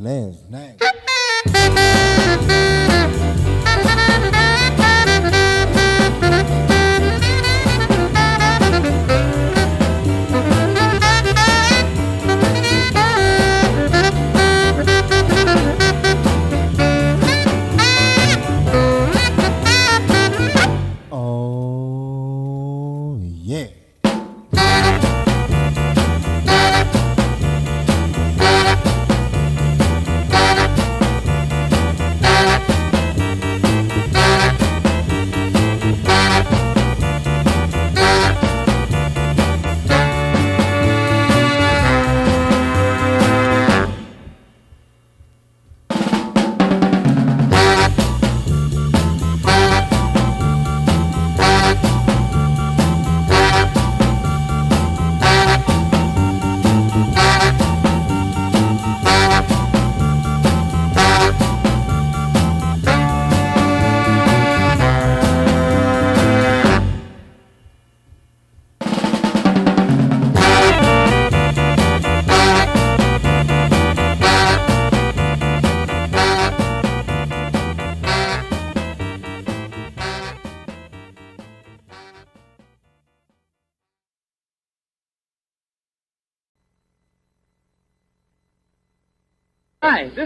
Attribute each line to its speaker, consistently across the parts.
Speaker 1: man's name.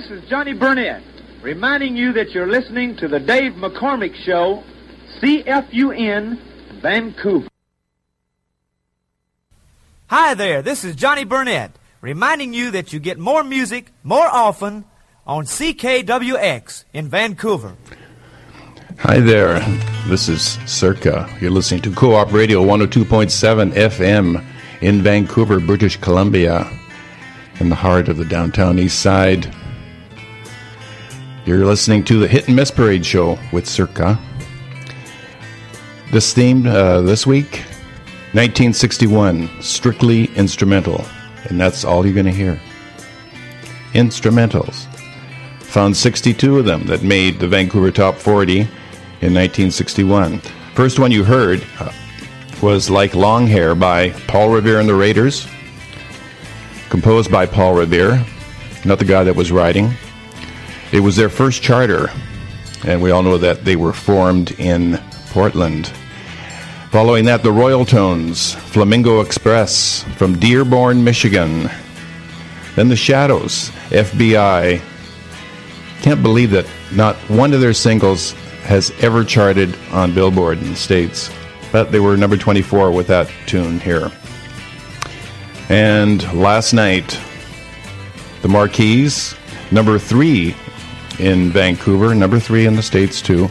Speaker 1: Hi, this is Johnny Burnette, reminding you that you're listening to the Dave McCormick Show, CFUN, Vancouver.
Speaker 2: Hi there, this is Johnny Burnette, reminding you that you get more music more often on CKWX in Vancouver.
Speaker 3: Hi there, this is Circa. You're listening to Co op Radio 102.7 FM in Vancouver, British Columbia, in the heart of the downtown east side. You're listening to the Hit and Miss Parade Show with Circa. This theme uh, this week 1961, strictly instrumental, and that's all you're going to hear. Instrumentals. Found 62 of them that made the Vancouver Top 40 in 1961. First one you heard uh, was Like Long Hair by Paul Revere and the Raiders, composed by Paul Revere, not the guy that was writing. It was their first charter, and we all know that they were formed in Portland. Following that, the Royal Tones, Flamingo Express from Dearborn, Michigan. Then the Shadows, FBI. Can't believe that not one of their singles has ever charted on Billboard in the States. But they were number 24 with that tune here. And last night, the Mar-Keys, number three in Vancouver, number three in the States too.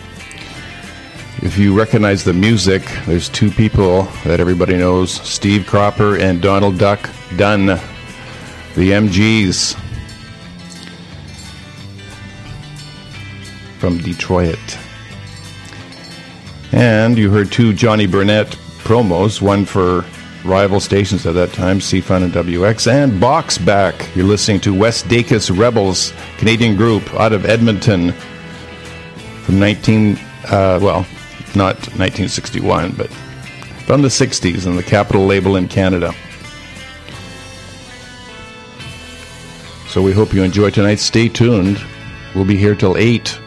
Speaker 3: If you recognize the music, there's two people that everybody knows Steve Cropper and Donald Duck Dunn, the MGs from Detroit. And you heard two Johnny Burnette promos, one for rival stations at that time, CFUN and WX, and Box Back. You're listening to Wes Dakus Rebels, Canadian group out of Edmonton from 19, uh, well, not 1961, but from the 60s and the Capitol label in Canada. So we hope you enjoy tonight. Stay tuned. We'll be here till 8.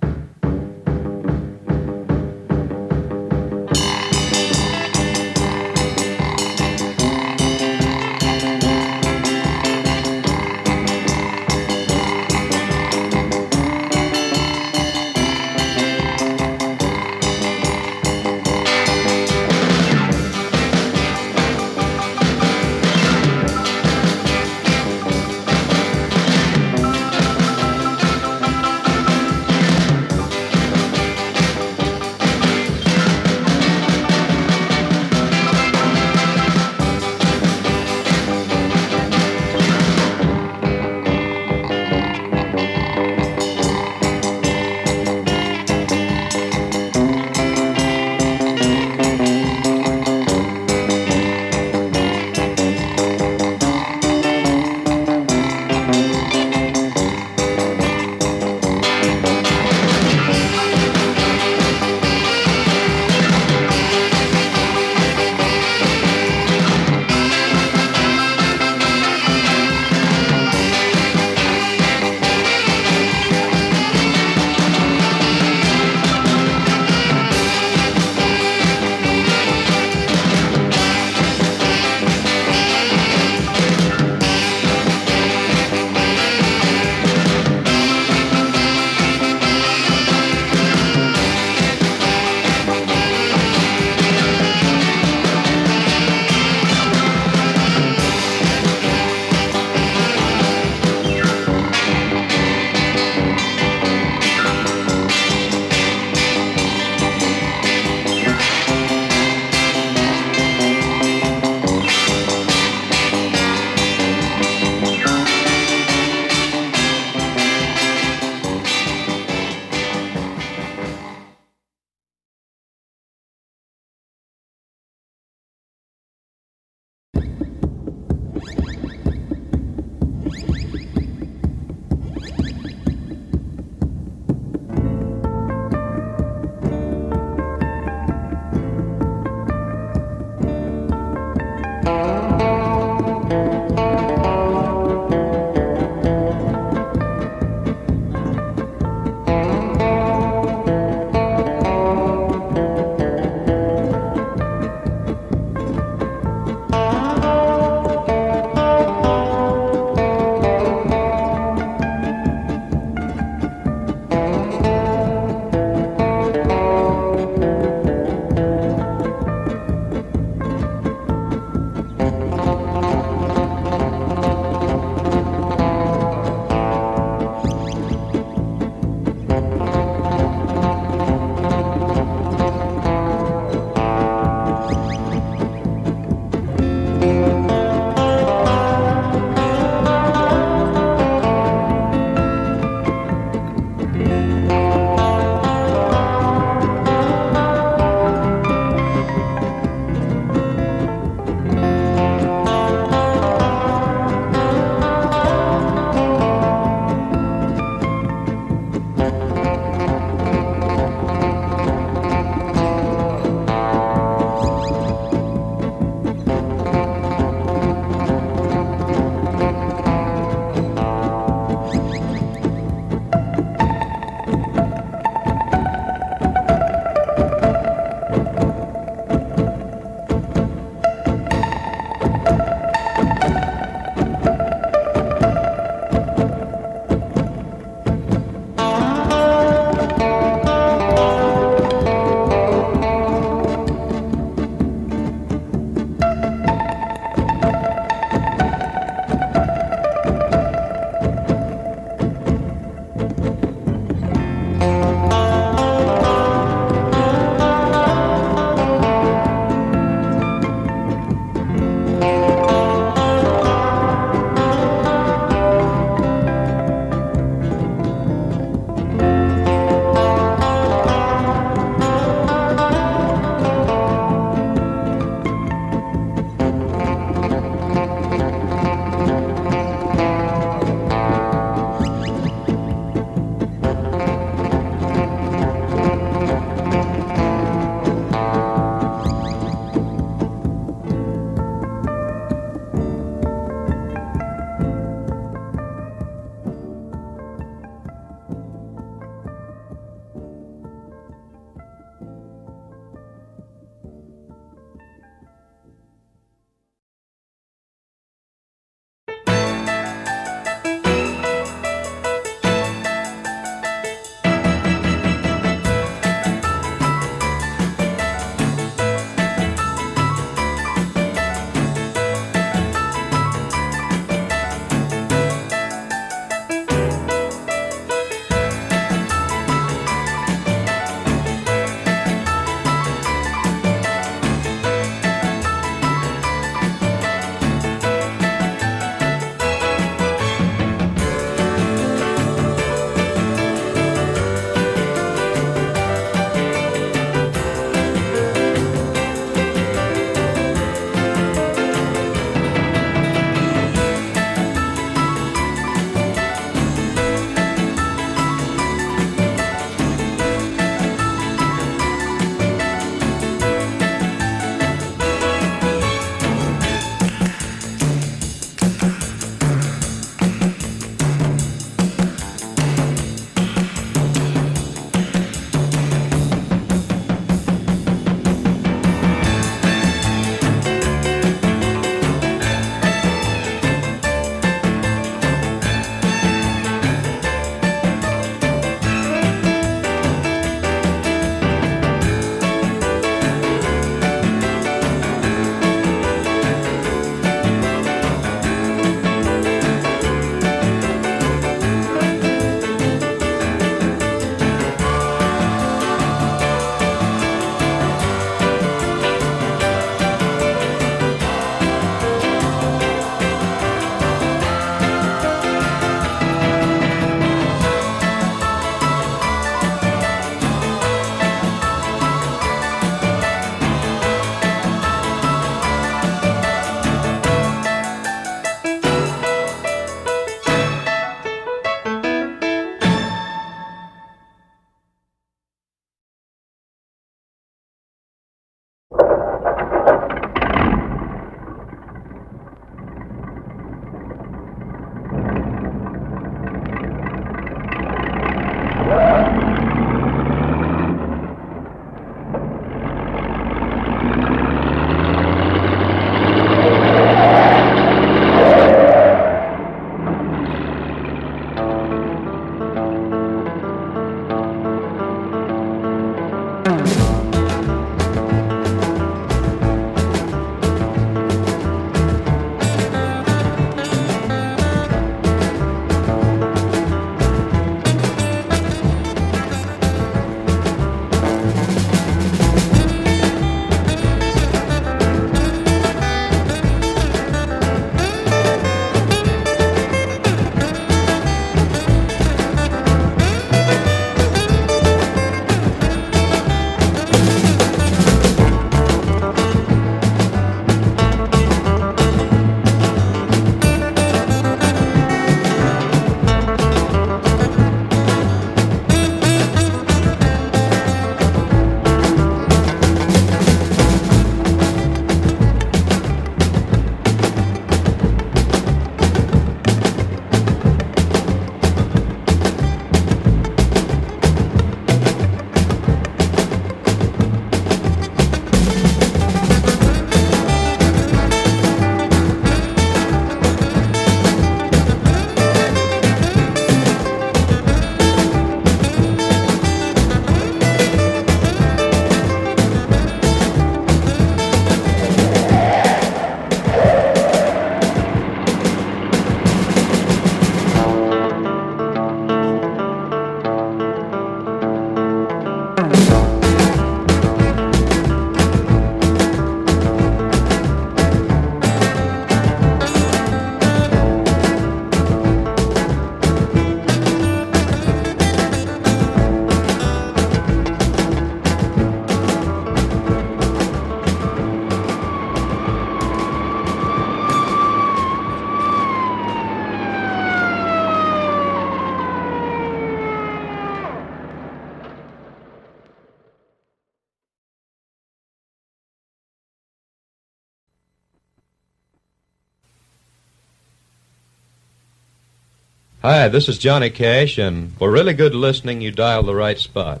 Speaker 4: Hi, this is Johnny Cash, and for really good listening, you dial the right spot.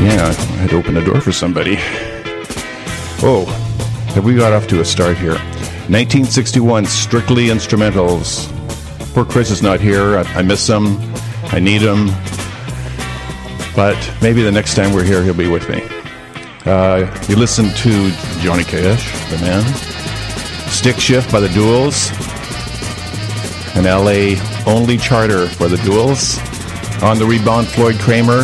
Speaker 3: Yeah, had to open the door for somebody. Oh, have we got off to a start here? 1961, strictly instrumentals. Poor Chris is not here. I, I miss him. I need him. But maybe the next time we're here, he'll be with me. Uh, you listen to Johnny Cash, the man. Stick Shift by the Duals. An LA only charter for the Duals. On the rebound, Floyd Cramer,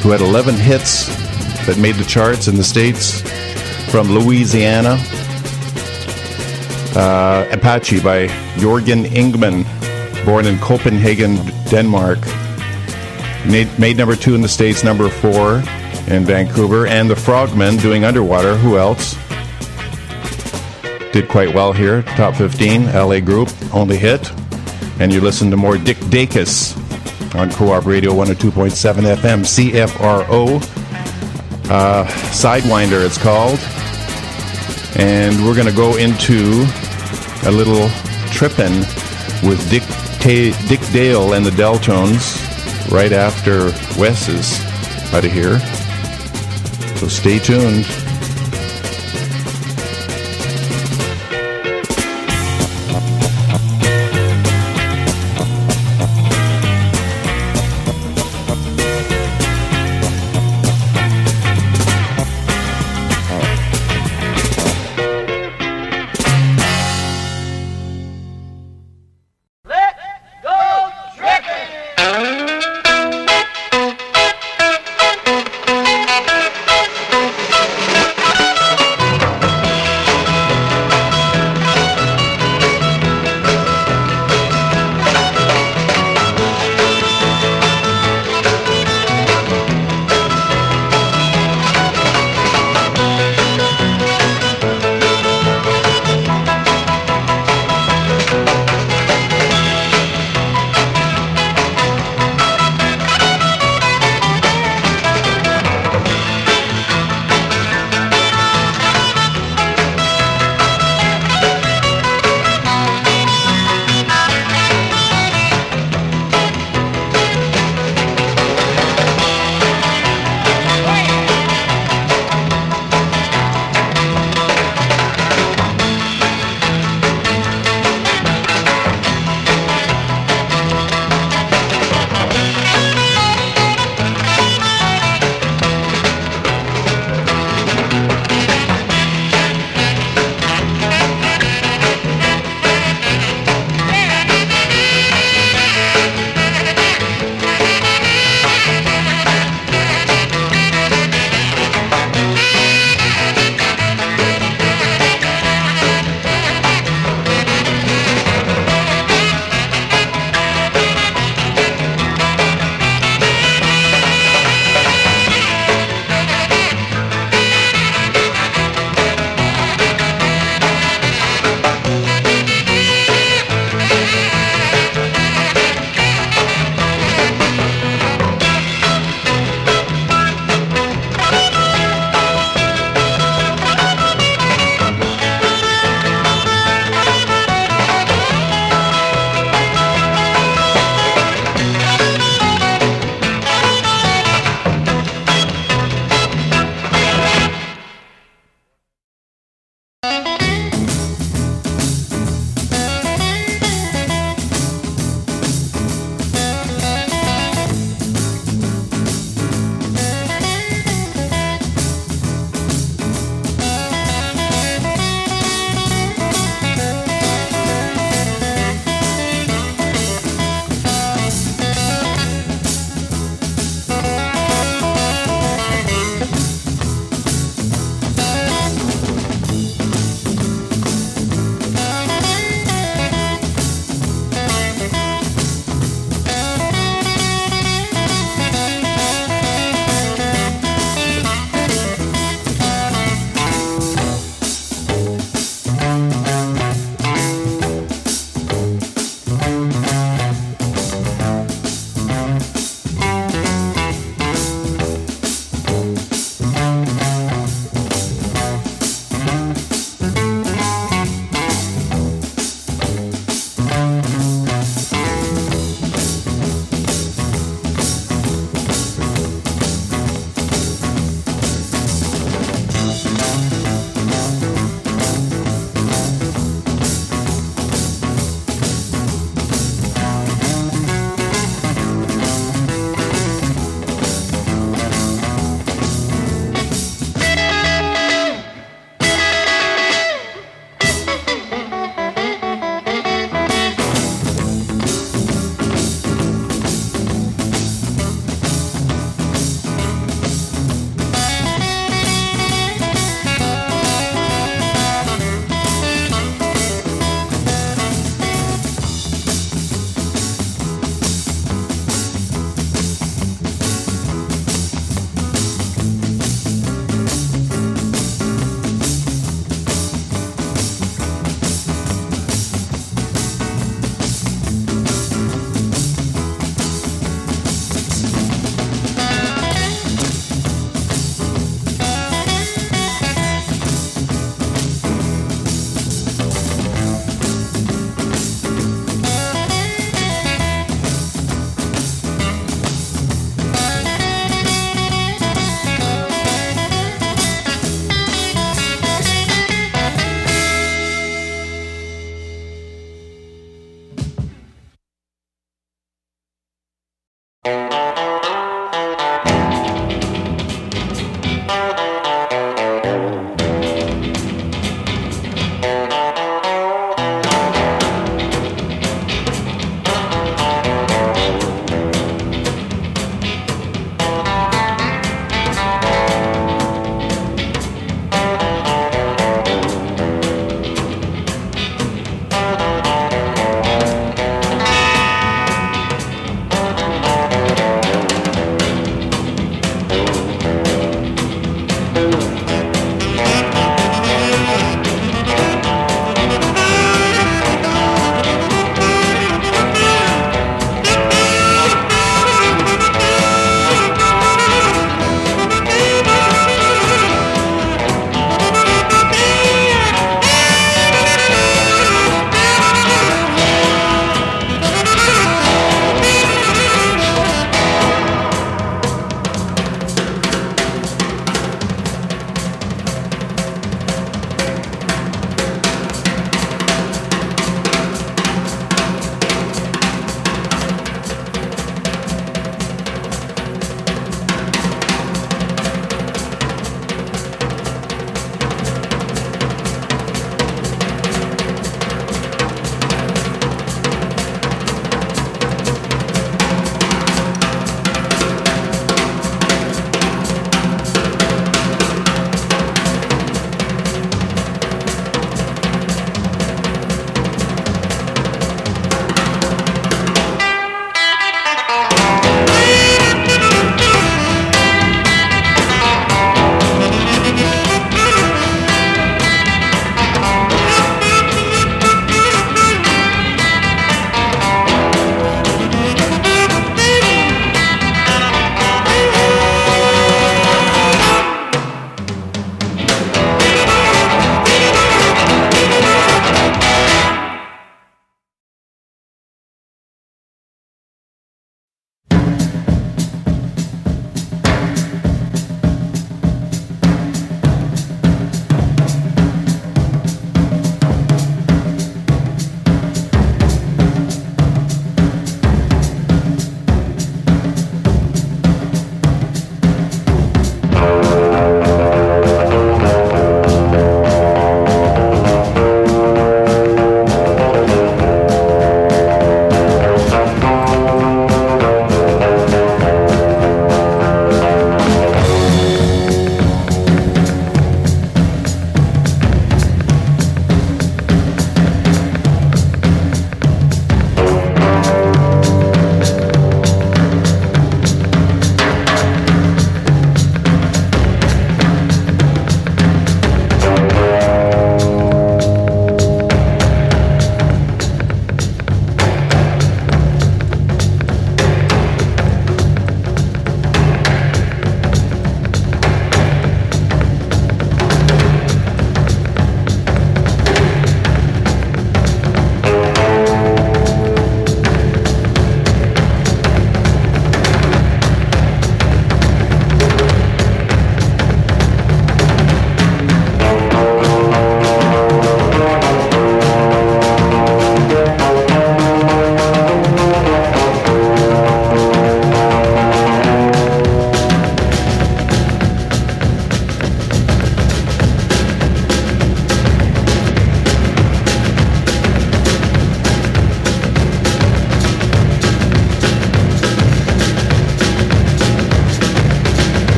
Speaker 3: who had 11 hits that made the charts in the States from Louisiana. Uh, Apache by Jorgen Ingmann, born in Copenhagen, Denmark. Made, made number two in the States, number four in Vancouver. And the Frogmen doing Underwater. Who else? Did quite well here. Top 15, LA group, only hit. And you listen to more Dick Dakus on Co-op Radio 102.7 FM, CFRO. Uh, Sidewinder, it's called. And we're going to go into a little trippin' with Dick, Dick Dale and the Deltones right after Wes is out of here. So stay tuned.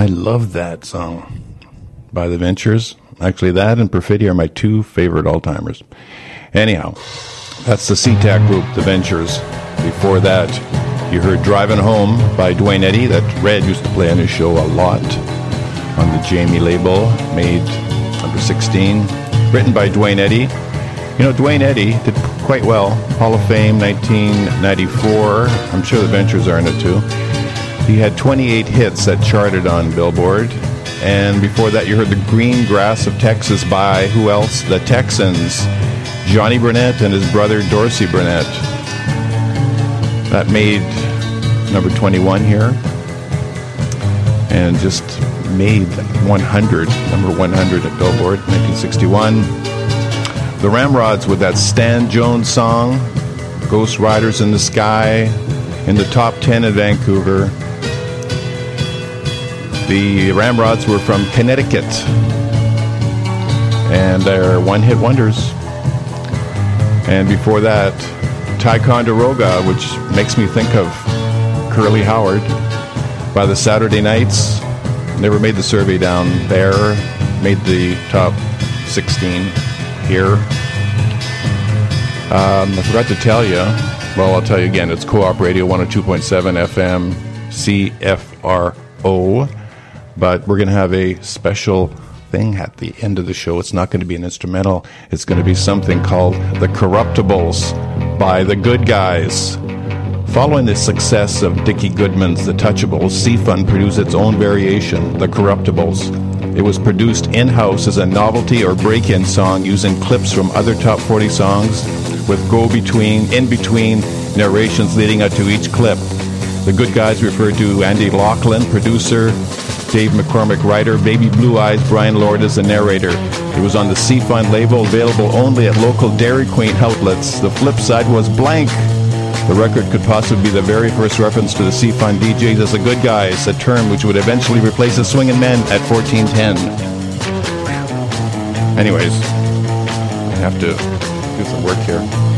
Speaker 3: I love that song by the Ventures. Actually, that and Perfidia are my two favorite all timers. Anyhow, that's the SeaTac group, the Ventures. Before that, you heard Driving Home by Duane Eddy, that Red used to play on his show a lot on the Jamie label, made under 16, written by Duane Eddy. You know, Duane Eddy did quite well. Hall of Fame, 1994. I'm sure the Ventures are in it too. He had 28 hits that charted on Billboard. And before that, you heard The Green Grass of Texas by who else? The Texans. Johnny Burnette and his brother Dorsey Burnette. That made number 21 here. And just made 100, number 100 at Billboard, 1961. The Ramrods with that Stan Jones song, Ghost Riders in the Sky, in the top 10 in Vancouver. The Ramrods were from Connecticut, and they're one hit wonders. And before that, Ticonderoga, which makes me think of Curly Howard by the Saturday Nights. Never made the survey down there, made the top 16 here. Um, I forgot to tell you. Well, I'll tell you again. It's Co-op Radio 102.7 FM CFRO. But we're going to have a special thing at the end of the show. It's not going to be an instrumental. It's going to be something called The Corruptibles by The Good Guys. Following the success of Dickie Goodman's The Touchables, C-FUN produced its own variation, The Corruptibles. It was produced in-house as a novelty or break-in song using clips from other top 40 songs with go-between, in-between narrations leading up to each clip. The Good Guys referred to Andy Laughlin, producer, Dave McCormick, writer, Baby Blue Eyes, Brian Lord as the narrator. It was on the C-FUN label, available only at local Dairy Queen outlets. The flip side was blank. The record could possibly be the very first reference to the C-FUN DJs as the good guys, a term which would eventually replace the swinging men at 1410. Anyways, I have to do some work here.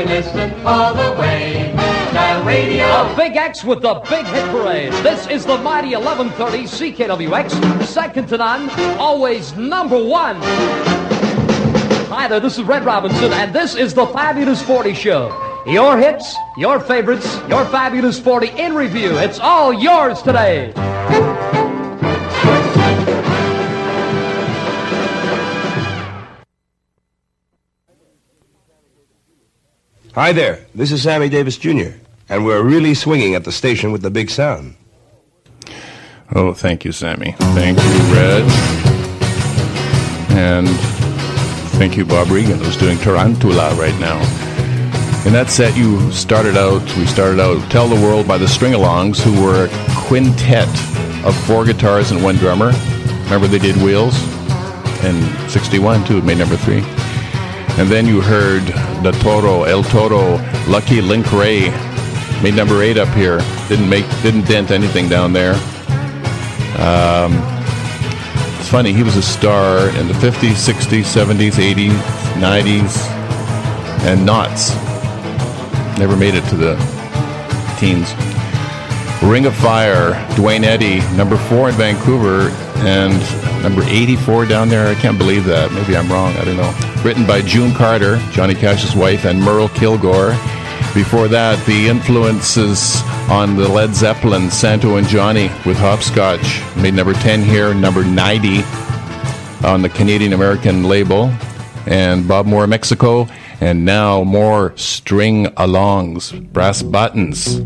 Speaker 5: Can listen all the way. Radio.
Speaker 6: A big X with the big hit parade. This is the mighty 1130 CKWX, second to none, always number one. Hi there, this is Red Robinson, and this is the Fabulous 40 Show. Your hits, your favorites, your Fabulous 40 in review. It's all yours today.
Speaker 7: Hi there, this is Sammy Davis Jr., and we're really swinging at the station with the big sound.
Speaker 3: Oh, thank you, Sammy. Thank you, Red. And thank you, Bob Regan, who's doing Tarantula right now. In that set, you started out, we started out Tell the World by the String-Alongs, who were a quintet of four guitars and one drummer. Remember they did Wheels? And 61, too, made number three. And then you heard the Toro, El Toro, Lucky Link Wray, made number eight up here. Didn't make, didn't dent anything down there. Um, it's funny, he was a star in the 50s, 60s, 70s, 80s, 90s, and knots. Never made it to the teens. Ring of Fire, Duane Eddy, number four in Vancouver, and number 84 down there. I can't believe that. Maybe I'm wrong. I don't know. Written by June Carter, Johnny Cash's wife, and Merle Kilgore. Before that, the influences on the Led Zeppelin, Santo and Johnny with Hopscotch. Made number 10 here, number 90 on the Canadian American label. And Bob Moore, Mexico. And now more string alongs, brass buttons.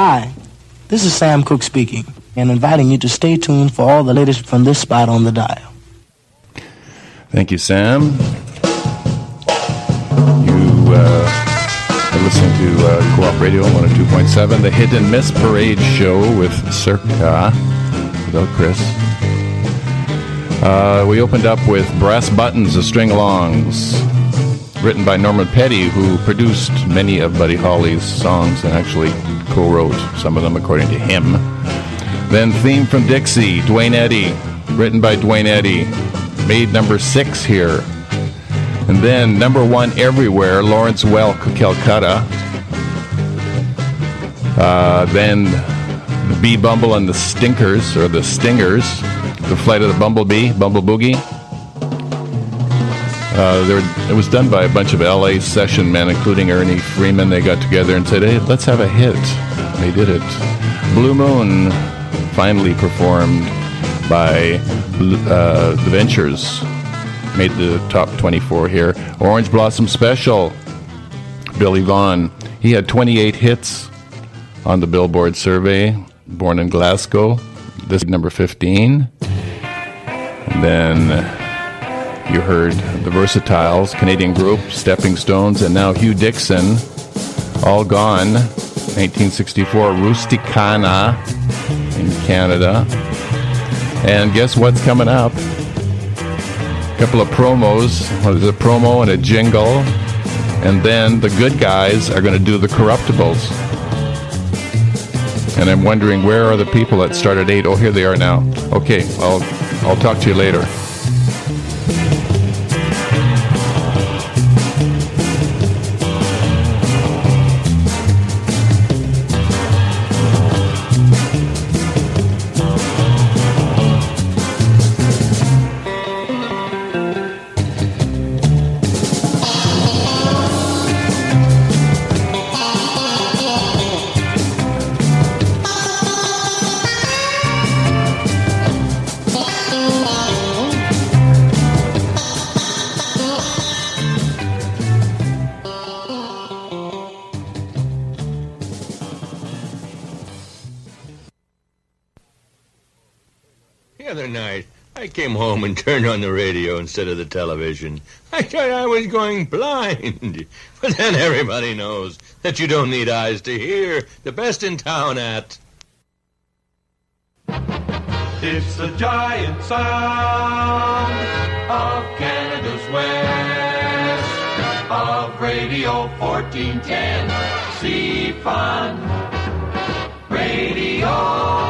Speaker 8: Hi, this is Sam Cooke speaking, and inviting you to stay tuned for all the latest from this spot on the dial.
Speaker 3: Thank you, Sam. You uh, are listening to uh, Co-op Radio 102.7, the Hit and Miss Parade Show with Circa, without Chris. Uh, we opened up with Brass Buttons, the string alongs, written by Norman Petty, who produced many of Buddy Holly's songs and actually co wrote some of them according to him. Then Theme from Dixie, Duane Eddy, written by Duane Eddy, made number six here. And then number one everywhere, Lawrence Welk, Calcutta. Uh, then the B. Bumble and the Stinkers, or the Stingers, The Flight of the Bumblebee, Bumble Boogie. Uh, there, it was done by a bunch of LA session men, including Ernie Freeman. They got together and said, hey, let's have a hit. They did it. Blue Moon, finally performed by uh, The Ventures, made the top 24 here. Orange Blossom Special, Billy Vaughn. He had 28 hits on the Billboard survey, born in Glasgow. This is number 15. And then you heard the Versatiles, Canadian group, Stepping Stones, and now Hugh Dixon, All Gone, 1964, Rusticana in Canada. And guess what's coming up? A couple of promos. What is a promo and a jingle? And then the good guys are going to do the corruptibles. And I'm wondering where are the people that started eight? Oh, here they are now. Okay, I'll I'll talk to you later.
Speaker 9: And turned on the radio instead of the television. I thought I was going blind. But then everybody knows that you don't need eyes to hear. The best in town at.
Speaker 5: It's the giant sound of Canada's West of Radio 1410. C-FUN Radio.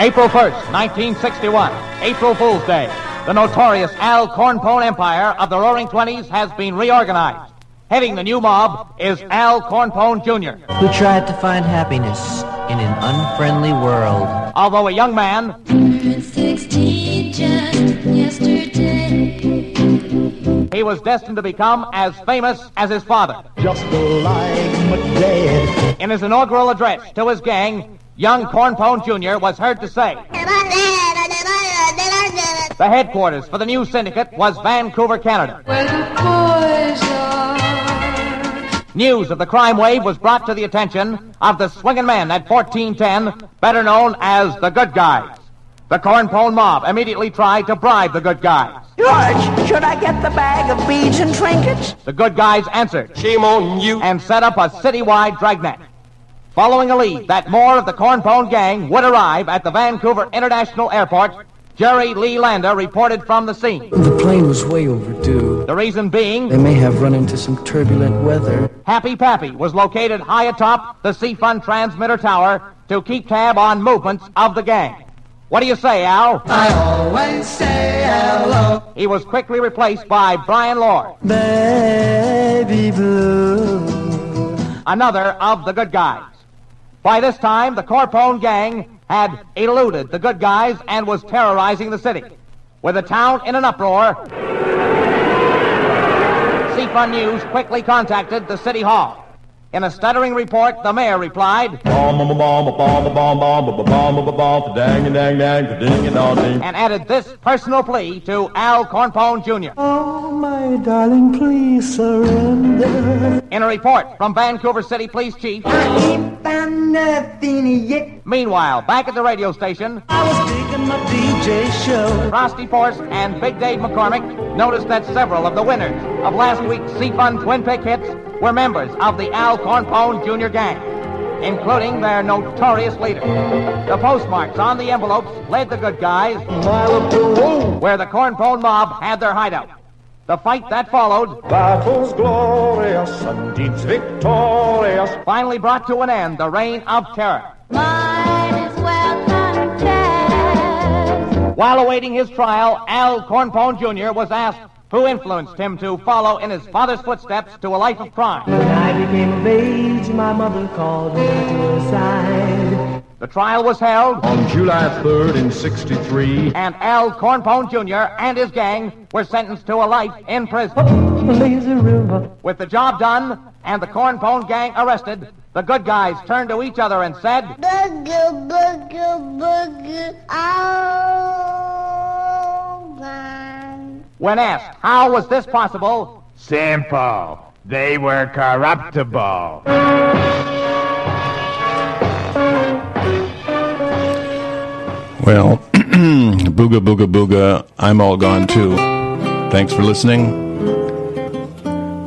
Speaker 10: April 1st, 1961, April Fool's Day. The notorious Al Cornpone Empire of the Roaring Twenties has been reorganized. Heading the new mob is Al Cornpone Jr.
Speaker 11: who tried to find happiness in an unfriendly world.
Speaker 10: Although a young man,
Speaker 12: 16 just yesterday.
Speaker 10: he was destined to become as famous as his father.
Speaker 13: Just like my dad.
Speaker 10: In his inaugural address to his gang, young Cornpone Jr. was heard to say, The headquarters for the new syndicate was Vancouver, Canada.
Speaker 12: Where the boys are.
Speaker 10: News of the crime wave was brought to the attention of the swinging men at 1410, better known as the Good Guys. The Cornpone mob immediately tried to bribe the Good Guys.
Speaker 14: George, should I get the bag of beads and trinkets?
Speaker 10: The Good Guys answered.
Speaker 9: Shame on you.
Speaker 10: And set up a citywide dragnet. Following a lead that more of the Cornpone gang would arrive at the Vancouver International Airport, Jerry Lee Lander reported from the scene.
Speaker 8: The plane was way overdue.
Speaker 10: The reason being,
Speaker 8: They may have run into some turbulent weather.
Speaker 10: Happy Pappy was located high atop the C-FUN transmitter tower to keep tab on movements of the gang. What do you say, Al?
Speaker 5: I always say hello.
Speaker 10: He was quickly replaced by Brian Lord,
Speaker 8: Baby blue.
Speaker 10: another of the good guys. By this time, the Cornpone gang had eluded the good guys and was terrorizing the city. With the town in an uproar, C-FUN News quickly contacted the city hall. In a stuttering report, the mayor replied, and added this personal plea to Al Cornpone Jr.
Speaker 13: Oh, my darling, please surrender.
Speaker 10: In a report from Vancouver City Police Chief, I ain't
Speaker 13: found nothing yet.
Speaker 10: Meanwhile, back at the radio station,
Speaker 13: I was digging my DJ show.
Speaker 10: Frosty Force and Big Dave McCormick noticed that several of the winners of last week's C-Fun Twin Pick hits were members of the Al Cornpone Jr. gang, including their notorious leader. The postmarks on the envelopes led the good guys where the Cornpone mob had their hideout. The fight that followed
Speaker 15: Battles glorious and deeds victorious.
Speaker 10: finally brought to an end the reign of terror. While awaiting his trial, Al Cornpone Jr. was asked who influenced him to follow in his father's footsteps to a life of crime.
Speaker 13: When I became of age, my mother called me to her side.
Speaker 10: The trial was held,
Speaker 15: On July 3rd in 63,
Speaker 10: and Al Cornpone Jr. and his gang were sentenced to a life in prison.
Speaker 13: Oh, Lazy river.
Speaker 10: With the job done and the Cornpone gang arrested, the good guys turned to each other and said,
Speaker 12: Boogie, boogie, boogie, oh, God.
Speaker 10: When asked how was this possible,
Speaker 16: Simple. They were corruptible.
Speaker 3: Well, booga booga booga, I'm all gone too. Thanks for listening.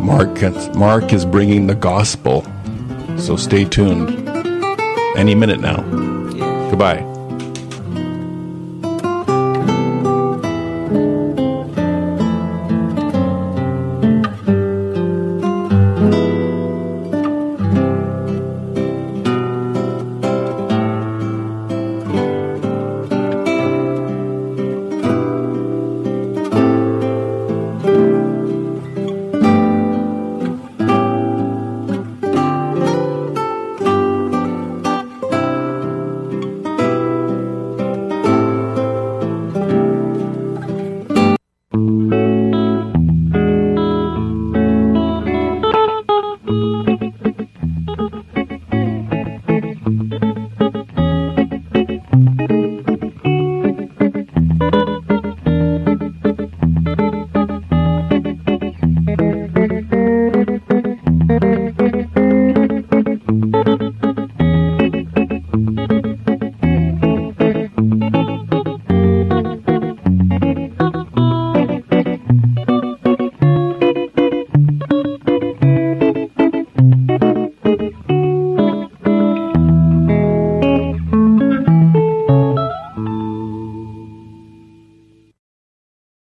Speaker 3: Mark, Mark is bringing the gospel, so stay tuned. Any minute now. Goodbye.